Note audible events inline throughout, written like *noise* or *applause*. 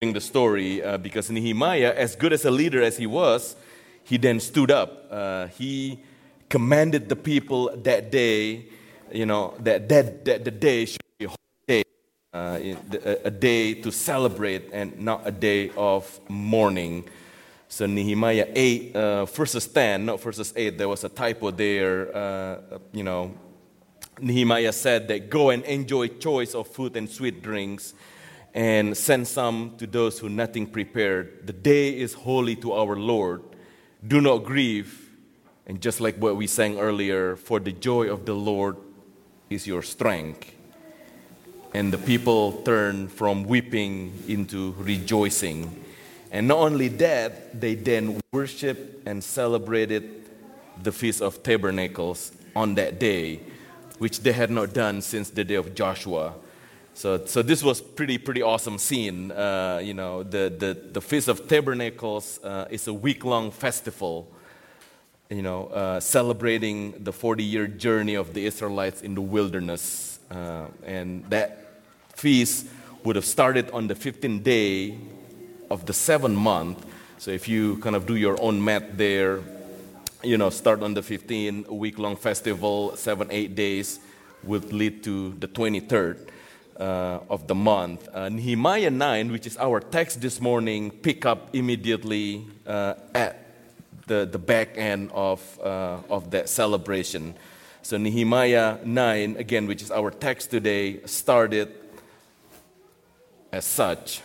the story uh, because Nehemiah, as good as a leader as he was, he then stood up. Uh, he commanded the people that day, you know, that, that, that the day should be a day, uh, a, day to celebrate and not a day of mourning. So Nehemiah 8 uh, verses 10, not verses 8, there was a typo there. Uh, you know, Nehemiah said that go and enjoy choice of food and sweet drinks and send some to those who nothing prepared. The day is holy to our Lord. Do not grieve. And just like what we sang earlier, for the joy of the Lord is your strength. And the people turned from weeping into rejoicing. And not only that, they then worshiped and celebrated the Feast of Tabernacles on that day, which they had not done since the day of Joshua. So, so this was pretty, pretty awesome scene. Uh, you know, the, the, the Feast of Tabernacles uh, is a week-long festival, you know, uh, celebrating the 40-year journey of the Israelites in the wilderness. Uh, and that feast would have started on the 15th day of the seventh month. So if you kind of do your own math there, you know, start on the 15 week long festival, seven, eight days would lead to the 23rd uh, of the month. Uh, Nehemiah 9, which is our text this morning, pick up immediately uh, at the, the back end of, uh, of that celebration. So Nehemiah 9, again, which is our text today, started as such.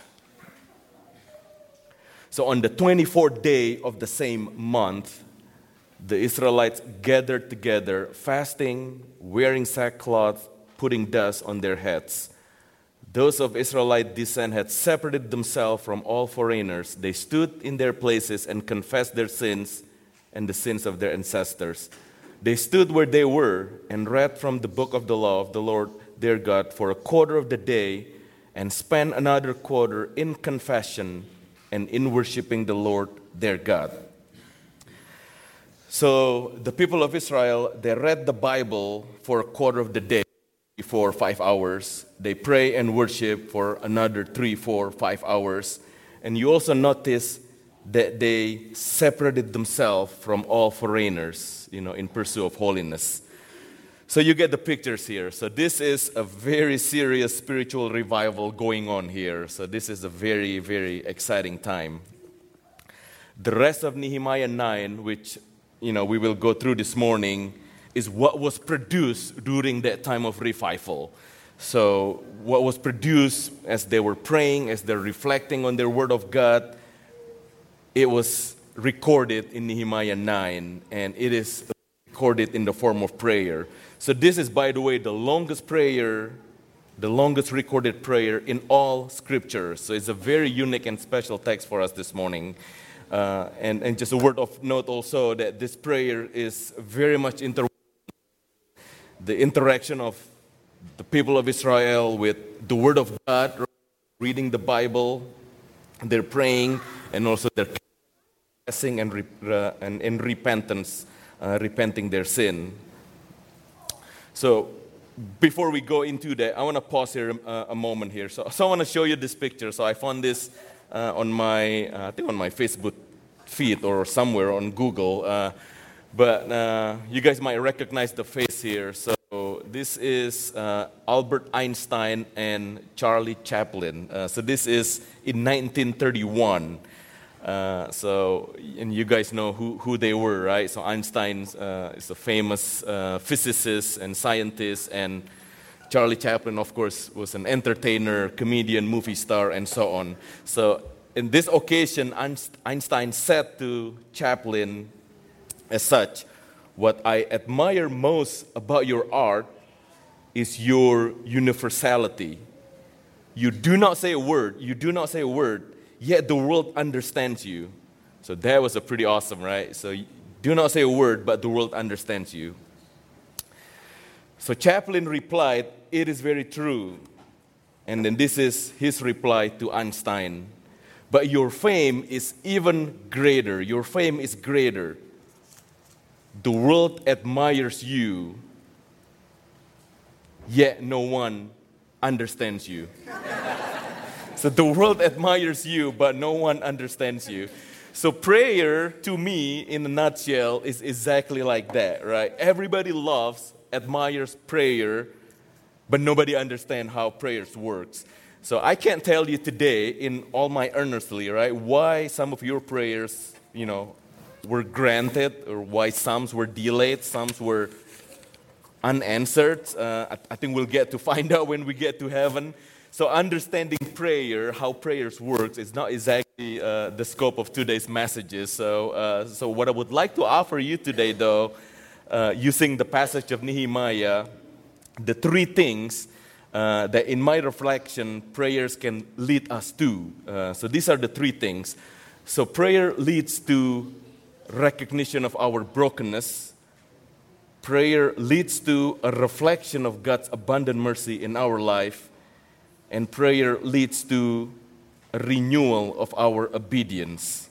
So on the 24th day of the same month, the Israelites gathered together, fasting, wearing sackcloth, putting dust on their heads. Those of Israelite descent had separated themselves from all foreigners. They stood in their places and confessed their sins and the sins of their ancestors. They stood where they were and read from the book of the law of the Lord their God for a quarter of the day and spent another quarter in confession and in worshiping the Lord their God. So the people of Israel, they read the Bible for a quarter of the day, before five hours. They pray and worship for another three, four, five hours. And you also notice that they separated themselves from all foreigners, you know, in pursuit of holiness. So you get the pictures here. So this is a very serious spiritual revival going on here. So this is a very, very exciting time. The rest of Nehemiah 9, which you know we will go through this morning, is what was produced during that time of revival. So what was produced as they were praying, as they're reflecting on their word of God, it was recorded in Nehemiah 9, and it is recorded in the form of prayer. So, this is, by the way, the longest prayer, the longest recorded prayer in all scripture. So, it's a very unique and special text for us this morning. Uh, and, and just a word of note also that this prayer is very much inter- the interaction of the people of Israel with the Word of God, reading the Bible, they're praying, and also they're confessing and, uh, and in repentance, uh, repenting their sin. So before we go into that, I want to pause here uh, a moment here. So, so I want to show you this picture. So I found this uh, on my, uh, I think on my Facebook feed or somewhere on Google. Uh, but you guys might recognize the face here. So this is uh, Albert Einstein and Charlie Chaplin. so this is in 1931. Uh, so, and you guys know who, who they were, right? So, Einstein uh, is a famous uh, physicist and scientist, and Charlie Chaplin, of course, was an entertainer, comedian, movie star, and so on. So, in this occasion, Einstein said to Chaplin as such, What I admire most about your art is your universality. You do not say a word, you do not say a word yet the world understands you. So that was a pretty awesome, right? So do not say a word, but the world understands you. So Chaplin replied, It is very true. And then this is his reply to Einstein. But your fame is even greater. Your fame is greater. The world admires you, yet no one understands you. So the world admires you, but no one understands you. So prayer to me, in a nutshell, is exactly like that, right? Everybody loves, admires prayer, but nobody understands how prayers works. So I can't tell you today, in all my earnestly, right, why some of your prayers, you know, were granted, or why some were delayed, some were unanswered. Uh, I, think we'll get to find *laughs* out when we get to heaven. So understanding prayer, how prayers works, is not exactly uh, the scope of today's messages. So, uh, so what I would like to offer you today, though, uh, using the passage of Nehemiah, the three things uh, that in my reflection prayers can lead us to. Uh, so these are the three things. So prayer leads to recognition of our brokenness. Prayer leads to a reflection of God's abundant mercy in our life and prayer leads to a renewal of our obedience.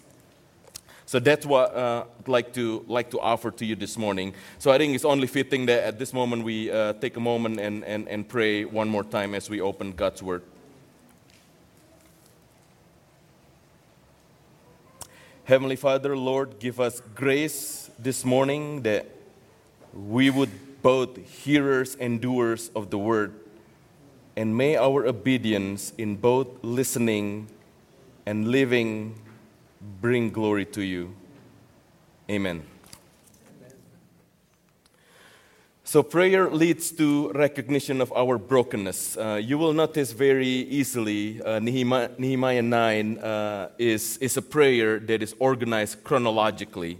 So that's what uh, I'd like to, like to offer to you this morning. So I think it's only fitting that at this moment we uh, take a moment and, and, and pray one more time as we open God's Word. Heavenly Father, Lord, give us grace this morning that we would both hearers and doers of the Word and may our obedience in both listening and living bring glory to you. Amen. So, prayer leads to recognition of our brokenness. Uh, you will notice very easily uh, Nehemiah, Nehemiah 9 uh, is, is a prayer that is organized chronologically.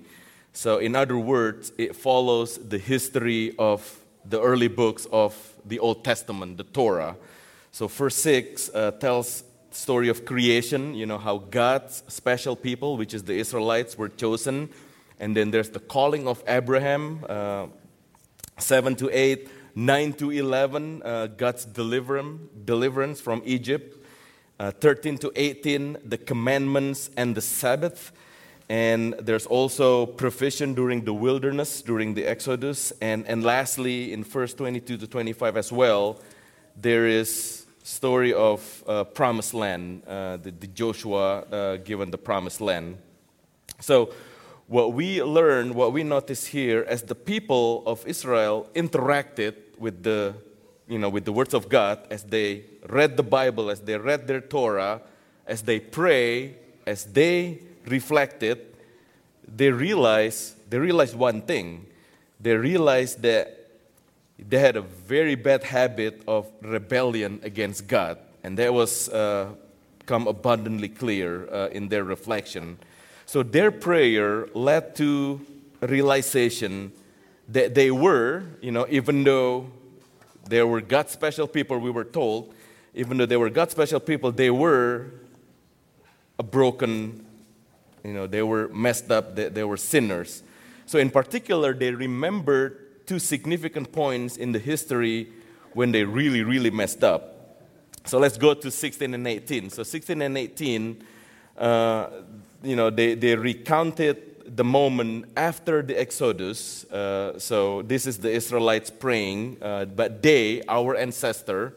So, in other words, it follows the history of the early books of the Old Testament, the Torah. So verse 6 uh, tells story of creation, you know, how God's special people, which is the Israelites, were chosen. And then there's the calling of Abraham, uh, 7 to 8, 9 to 11, uh, God's deliverance from Egypt, uh, 13 to 18, the commandments and the Sabbath. And there's also provision during the wilderness, during the Exodus. And, and lastly, in verse 22 to 25 as well, there is story of uh, promised land, uh, the, the, Joshua uh, given the promised land. So, what we learn, what we notice here, as the people of Israel interacted with the, you know, with the words of God, as they read the Bible, as they read their Torah, as they pray, as they reflected, they realized, they realized one thing. They realized that they had a very bad habit of rebellion against God, and that was uh, come abundantly clear uh, in their reflection. So their prayer led to realization that they were, you know, even though they were God's special people, we were told, even though they were God's special people, they were a broken, you know, they were messed up, they, they were sinners. So in particular, they remembered two significant points in the history when they really, really messed up. So let's go to 16 and 18. So 16 and 18, uh, you know, they, they recounted the moment after the Exodus. Uh, so this is the Israelites praying, uh, but they, our ancestor,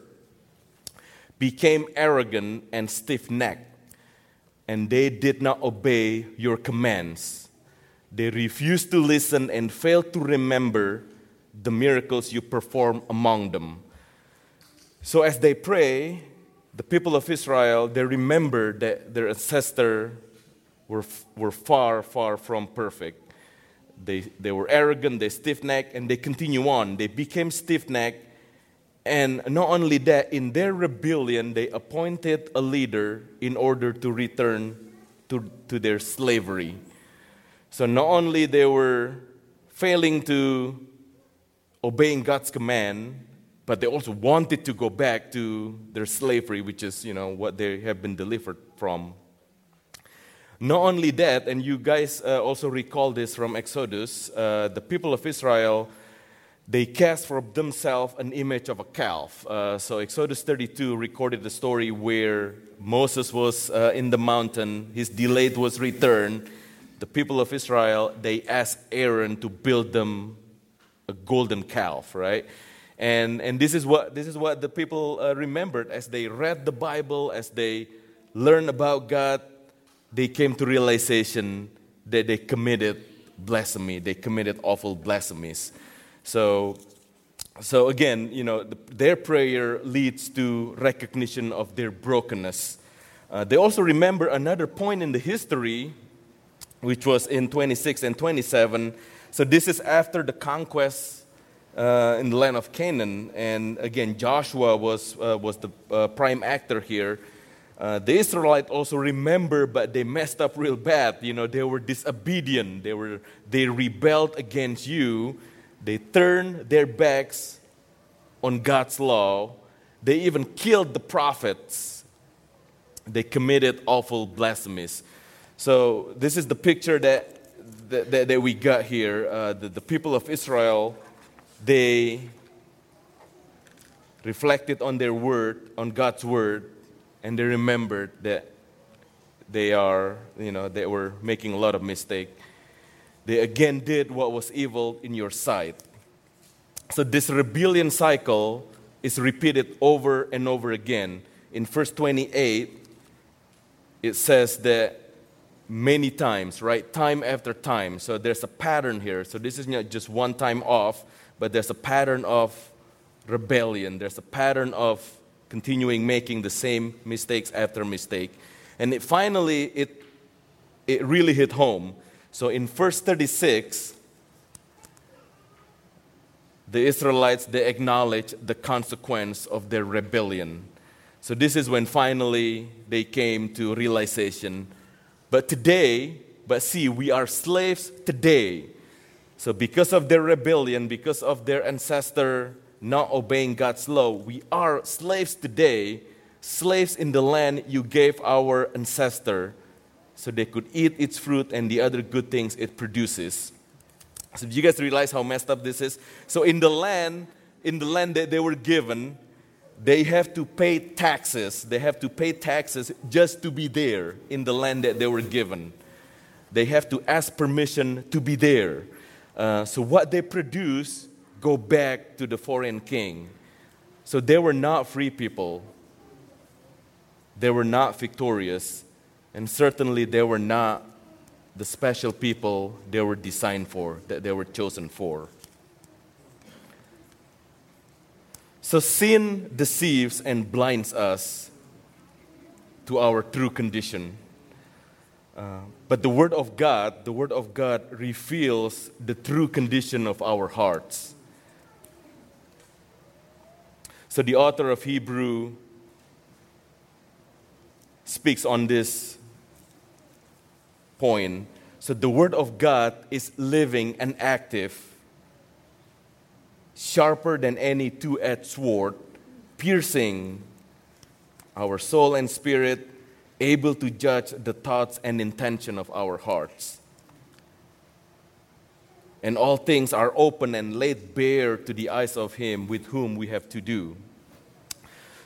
became arrogant and stiff necked, and they did not obey your commands. They refused to listen and failed to remember the miracles you perform among them. So as they pray, the people of Israel, they remember that their ancestors were, were far, far from perfect. They, they were arrogant, they stiff necked, and they continue on. They became stiff necked. And not only that, in their rebellion, they appointed a leader in order to return to, to their slavery. So not only they were failing to obeying God's command, but they also wanted to go back to their slavery, which is, you know, what they have been delivered from. Not only that, and you guys uh, also recall this from Exodus, uh, the people of Israel, they cast for themselves an image of a calf. Uh, so Exodus 32 recorded the story where Moses was uh, in the mountain, his delayed was returned. The people of Israel, they asked Aaron to build them a golden calf, right? And, and this, is what, this is what the people uh, remembered as they read the Bible, as they learned about God, they came to realization that they committed blasphemy. They committed awful blasphemies. So, so again, you know, the, their prayer leads to recognition of their brokenness. Uh, they also remember another point in the history, which was in 26 and 27. So this is after the conquest uh, in the land of Canaan, and again, Joshua was uh, was the uh, prime actor here. Uh, the Israelites also remember, but they messed up real bad. You know, they were disobedient. They were they rebelled against you. They turned their backs on God's law. They even killed the prophets. They committed awful blasphemies. So this is the picture that that, that, we got here. Uh, the, the people of Israel, they reflected on their word, on God's word, and they remembered that they are, you know, they were making a lot of mistake. They again did what was evil in your sight. So this rebellion cycle is repeated over and over again. In verse 28, it says that many times, right? Time after time. So there's a pattern here. So this is not just one time off, but there's a pattern of rebellion. There's a pattern of continuing making the same mistakes after mistake. And it finally, it, it really hit home. So in verse 36, the Israelites, they acknowledge the consequence of their rebellion. So this is when finally they came to realization. But today, but see, we are slaves today. So because of their rebellion, because of their ancestor not obeying God's law. We are slaves today, slaves in the land you gave our ancestor so they could eat its fruit and the other good things it produces. So do you guys realize how messed up this is? So in the land, in the land that they were given, they have to pay taxes. They have to pay taxes just to be there in the land that they were given. They have to ask permission to be there. Uh, so what they produce go back to the foreign king. So they were not free people. They were not victorious. And certainly they were not the special people they were designed for, that they were chosen for. So sin deceives and blinds us to our true condition. Uh, but the Word of God, the Word of God reveals the true condition of our hearts. So the author of Hebrew speaks on this point. So the Word of God is living and active, sharper than any two edged sword, piercing our soul and spirit, able to judge the thoughts and intention of our hearts and all things are open and laid bare to the eyes of him with whom we have to do.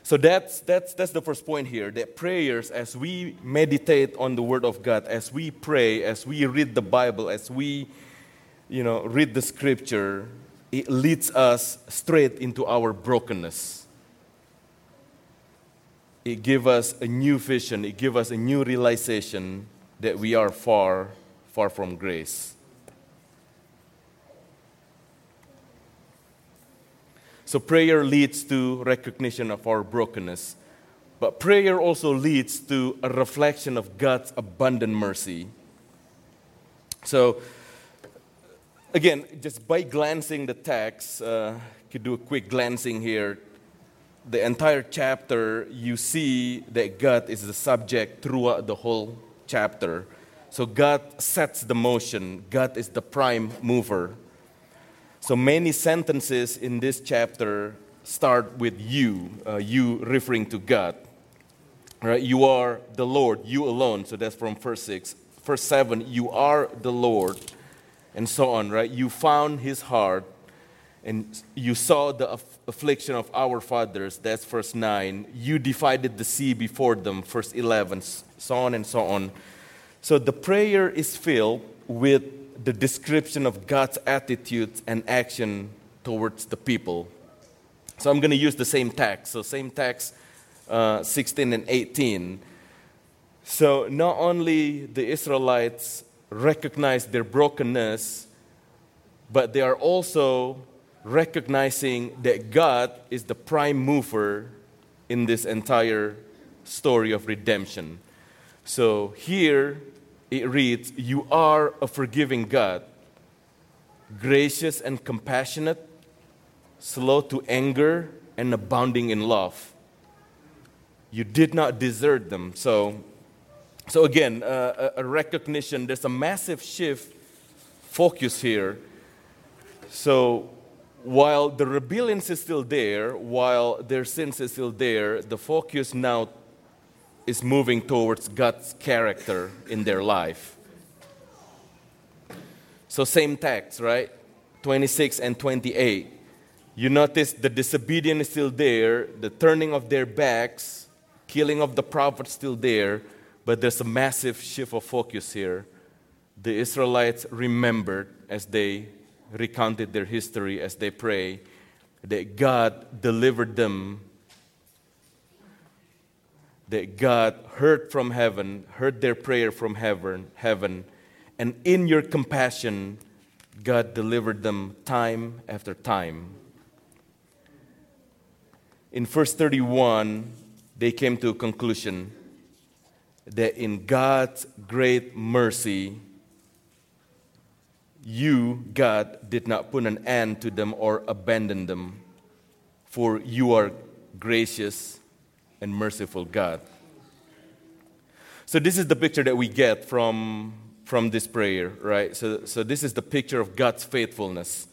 So that's, that's, that's the first point here that prayers, as we meditate on the Word of God, as we pray, as we read the Bible, as we you know, read the Scripture, it leads us straight into our brokenness. It gives us a new vision, it gives us a new realization that we are far, far from grace. So prayer leads to recognition of our brokenness. But prayer also leads to a reflection of God's abundant mercy. So, again, just by glancing the text, uh, could do a quick glancing here. The entire chapter, you see that God is the subject throughout the whole chapter. So God sets the motion. God is the prime mover. So many sentences in this chapter start with you, uh, you referring to God. Right? You are the Lord, you alone. So that's from verse 6. Verse 7, you are the Lord, and so on, right? You found his heart, and you saw the aff- affliction of our fathers. That's verse 9. You divided the sea before them, verse 11, so on and so on. So the prayer is filled with the description of God's attitude and action towards the people. So I'm going to use the same text. So, same text, uh, 16 and 18. So not only the Israelites recognize their brokenness, but they are also recognizing that God is the prime mover in this entire story of redemption. So here it reads, You are a forgiving God, gracious and compassionate, slow to anger, and abounding in love. You did not desert them. So, so again, uh, a, recognition, there's a massive shift focus here. So while the rebellion is still there, while their sins is still there, the focus now is moving towards God's character in their life. So, same text, right? 26 and 28. You notice the disobedience is still there, the turning of their backs, killing of the prophets still there, but there's a massive shift of focus here. The Israelites remembered as they recounted their history as they pray that God delivered them, that God heard from heaven, heard their prayer from heaven, heaven, and in your compassion, God delivered them time after time. In verse 31, they came to a conclusion that in God's great mercy, you, God, did not put an end to them or abandon them, for you are gracious and merciful God. So, this is the picture that we get from, from this prayer, right? So, so, this is the picture of God's faithfulness.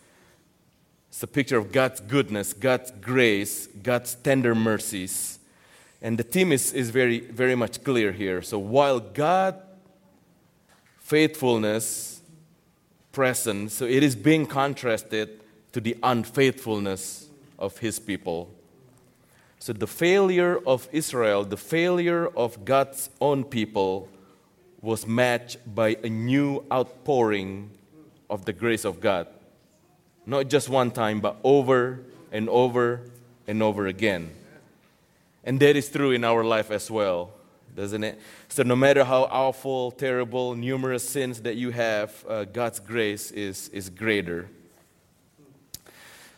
It's a picture of God's goodness, God's grace, God's tender mercies. And the theme is, is very, very much clear here. So, while God faithfulness present. So it is being contrasted to the unfaithfulness of his people. So the failure of Israel, the failure of God's own people, was matched by a new outpouring of the grace of God. Not just one time, but over and over and over again. And that is true in our life as well doesn't it? So, no matter how awful, terrible, numerous sins that you have, uh, God's grace is, is greater.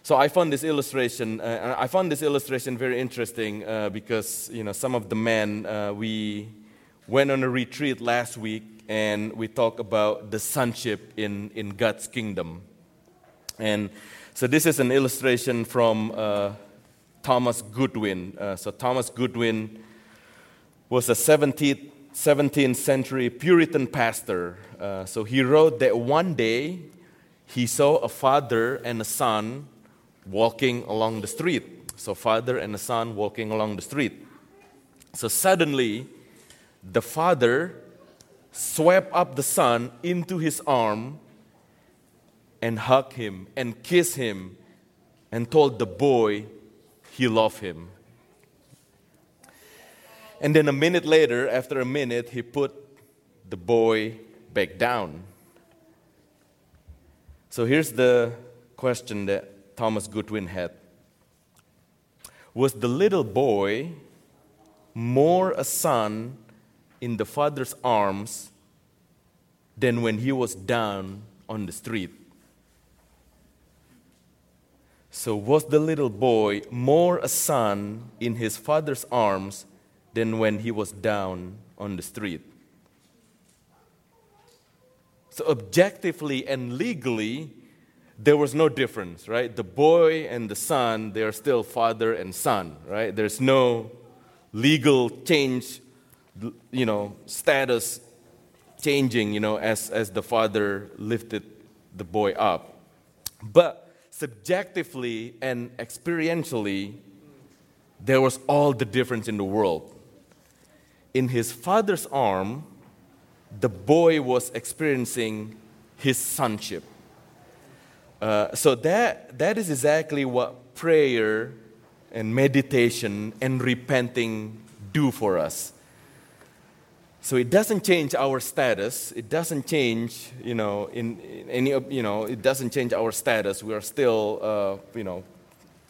So I found this illustration. Uh, I found this illustration very interesting uh, because you know some of the men uh, we went on a retreat last week and we talked about the sonship in in God's kingdom. And so this is an illustration from uh, Thomas Goodwin. Uh, so Thomas Goodwin was a 17th, 17th century Puritan pastor. Uh, so he wrote that one day he saw a father and a son walking along the street. So, father and the son walking along the street. So, suddenly, the father swept up the son into his arm and hugged him and kissed him and told the boy he loved him. And then a minute later, after a minute, he put the boy back down. So here's the question that Thomas Goodwin had Was the little boy more a son in the father's arms than when he was down on the street? So, was the little boy more a son in his father's arms than when he was down on the street. So, objectively and legally, there was no difference, right? The boy and the son, they are still father and son, right? There's no legal change, you know, status changing, you know, as, as the father lifted the boy up. But subjectively and experientially, there was all the difference in the world in his father's arm, the boy was experiencing his sonship. Uh, so that, that is exactly what prayer and meditation and repenting do for us. So it doesn't change our status. It doesn't change, you know, in, in any, you know, it doesn't change our status. We are still, uh, you know,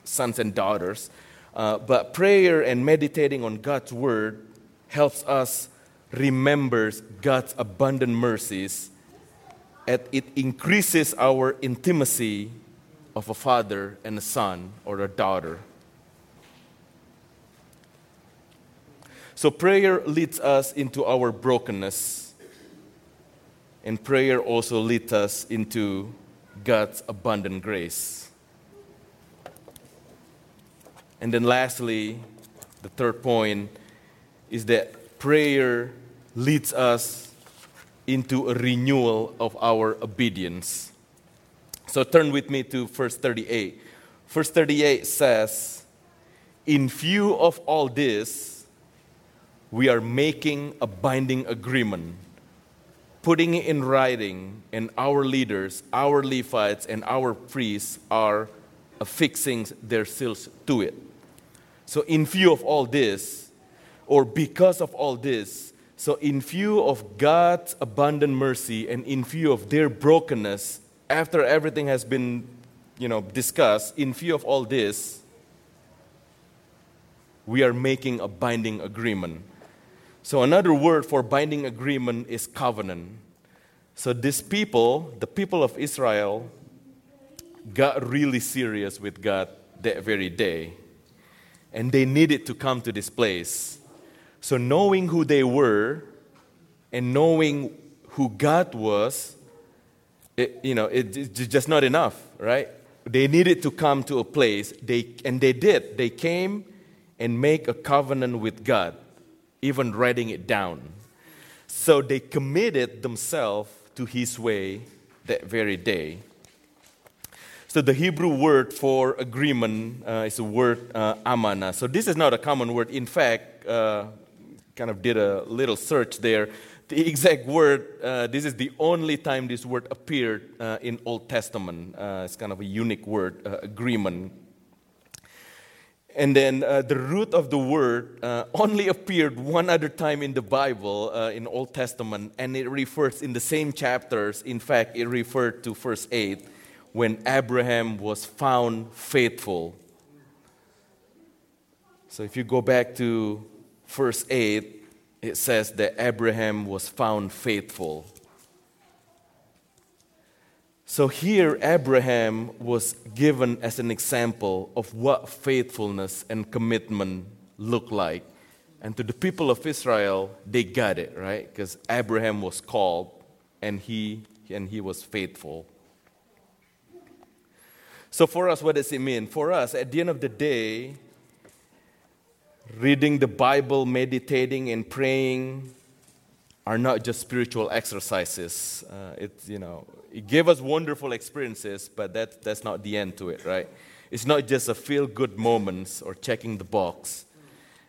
sons and daughters. Uh, but prayer and meditating on God's word helps us remembers God's abundant mercies and it increases our intimacy of a father and a son or a daughter. So, prayer leads us into our brokenness, and prayer also leads us into God's abundant grace. And then, lastly, the third point is that prayer leads us into a renewal of our obedience. So turn with me to verse 38. Verse 38 says, In view of all this, we are making a binding agreement, putting it in writing, and our leaders, our Levites, and our priests are affixing their seals to it. So, in view of all this, or because of all this, so in view of God's abundant mercy and in view of their brokenness, after everything has been, you know, discussed, in view of all this, we are making a binding agreement. So another word for binding agreement is covenant. So these people, the people of Israel, got really serious with God that very day. And they needed to come to this place. So knowing who they were and knowing who God was, it, you know, it, it's just not enough, right? They needed to come to a place, they, and they did. They came and make a covenant with God, even writing it down. So they committed themselves to His way that very day. So the Hebrew word for agreement uh, is the word uh, amana. So this is not a common word. In fact, uh, kind of did a little search there the exact word, uh, this is the only time this word appeared uh, in Old Testament. Uh, it's kind of a unique word, uh, agreement. And then uh, the root of the word uh, only appeared one other time in the Bible, in Old Testament, and it refers in the same chapters. In fact, it referred to verse 8 when Abraham was found faithful. So if you go back to verse 8, it says that Abraham was found faithful. So here, Abraham was given as an example of what faithfulness and commitment look like. And to the people of Israel, they got it, right? Because Abraham was called and he, and he was faithful. So, for us, what does it mean? For us, at the end of the day, reading the Bible, meditating, and praying are not just spiritual exercises. Uh, it, you know, it gave us wonderful experiences, but that, that's not the end to it, right? It's not just a feel good moments or checking the box.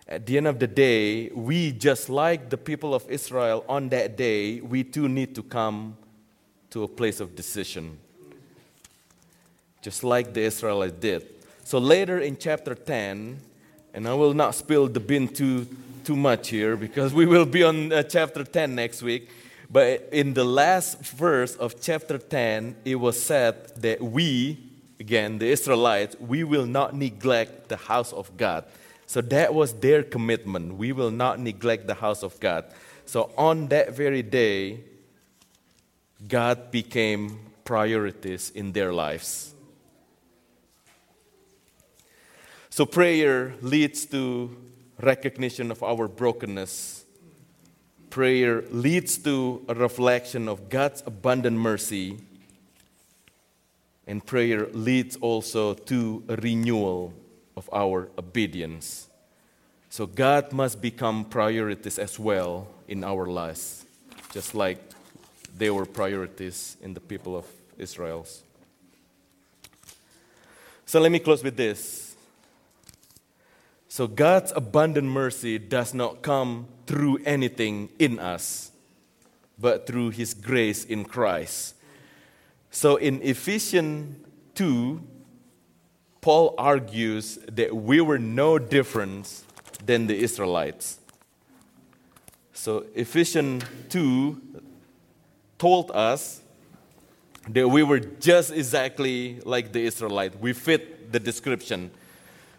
At the end of the day, we, just like the people of Israel on that day, we too need to come to a place of decision. Just like the Israelites did. So later in chapter 10, and I will not spill the bean too, too much here because we will be on uh, chapter 10 next week. But in the last verse of chapter 10, it was said that we, again, the Israelites, we will not neglect the house of God. So that was their commitment. We will not neglect the house of God. So on that very day, God became priorities in their lives. So prayer leads to recognition of our brokenness. Prayer leads to a reflection of God's abundant mercy. And prayer leads also to a renewal of our obedience. So God must become priorities as well in our lives, just like they were priorities in the people of Israel's. So let me close with this. So God's abundant mercy does not come through anything in us, but through His grace in Christ. So in Ephesians 2, Paul argues that we were no different than the Israelites. So Ephesians 2 told us that we were just exactly like the Israelites. We fit the description.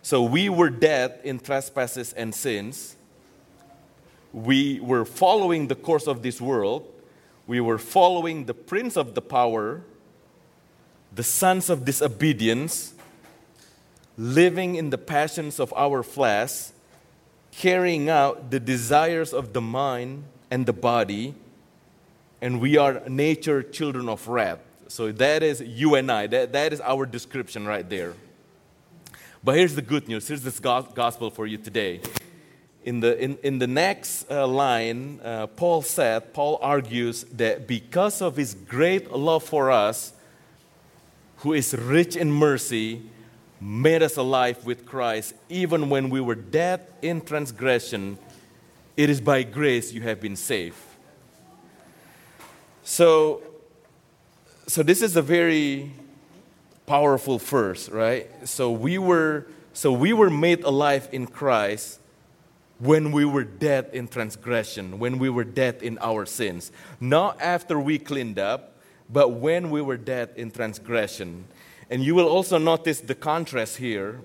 So we were dead in trespasses and sins, we were following the course of this world, we were following the prince of the power, the sons of disobedience, living in the passions of our flesh, carrying out the desires of the mind and the body, and we are nature children of wrath. So that is you and I. That, that is our description right there. But here's the good news. Here's this gospel for you today. In the, in, in the next uh, line, uh, Paul said, Paul argues that because of his great love for us, who is rich in mercy, made us alive with Christ, even when we were dead in transgression, it is by grace you have been saved. So, so this is a very powerful first, right? So we were so we were made alive in Christ when we were dead in transgression, when we were dead in our sins. Not after we cleaned up, but when we were dead in transgression. And you will also notice the contrast here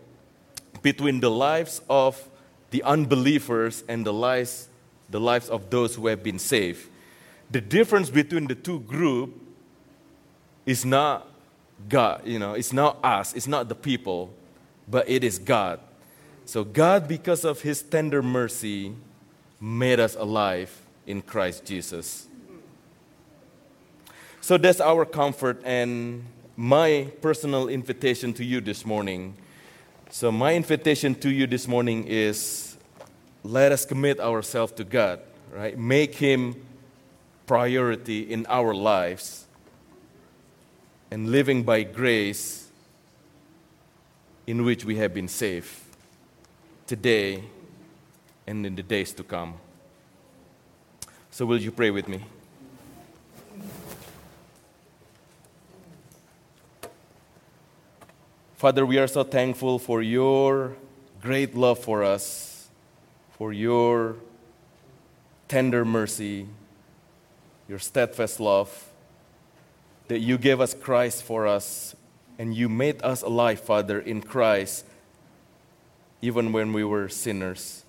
between the lives of the unbelievers and the lives, the lives of those who have been saved. The difference between the two groups is not God, you know, it's not us, it's not the people, but it is God. So, God, because of His tender mercy, made us alive in Christ Jesus. So, that's our comfort and my personal invitation to you this morning. So, my invitation to you this morning is let us commit ourselves to God, right? Make Him priority in our lives and living by grace in which we have been saved today and in the days to come. So, will you pray with me? Father, we are so thankful for your great love for us, for your tender mercy, your steadfast love, that you gave us Christ for us, and you made us alive, Father, in Christ even when we were sinners.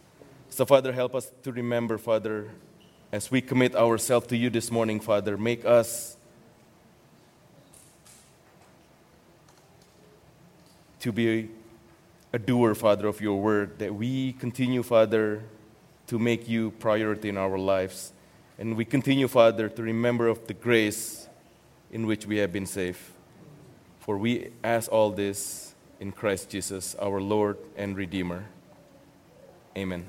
So, Father, help us to remember, Father, as we commit ourselves to you this morning, Father, make us to be a doer, Father, of your word, that we continue, Father, to make you priority in our lives. And we continue, Father, to remember of the grace in which we have been saved. For we ask all this in Christ Jesus, our Lord and Redeemer. Amen.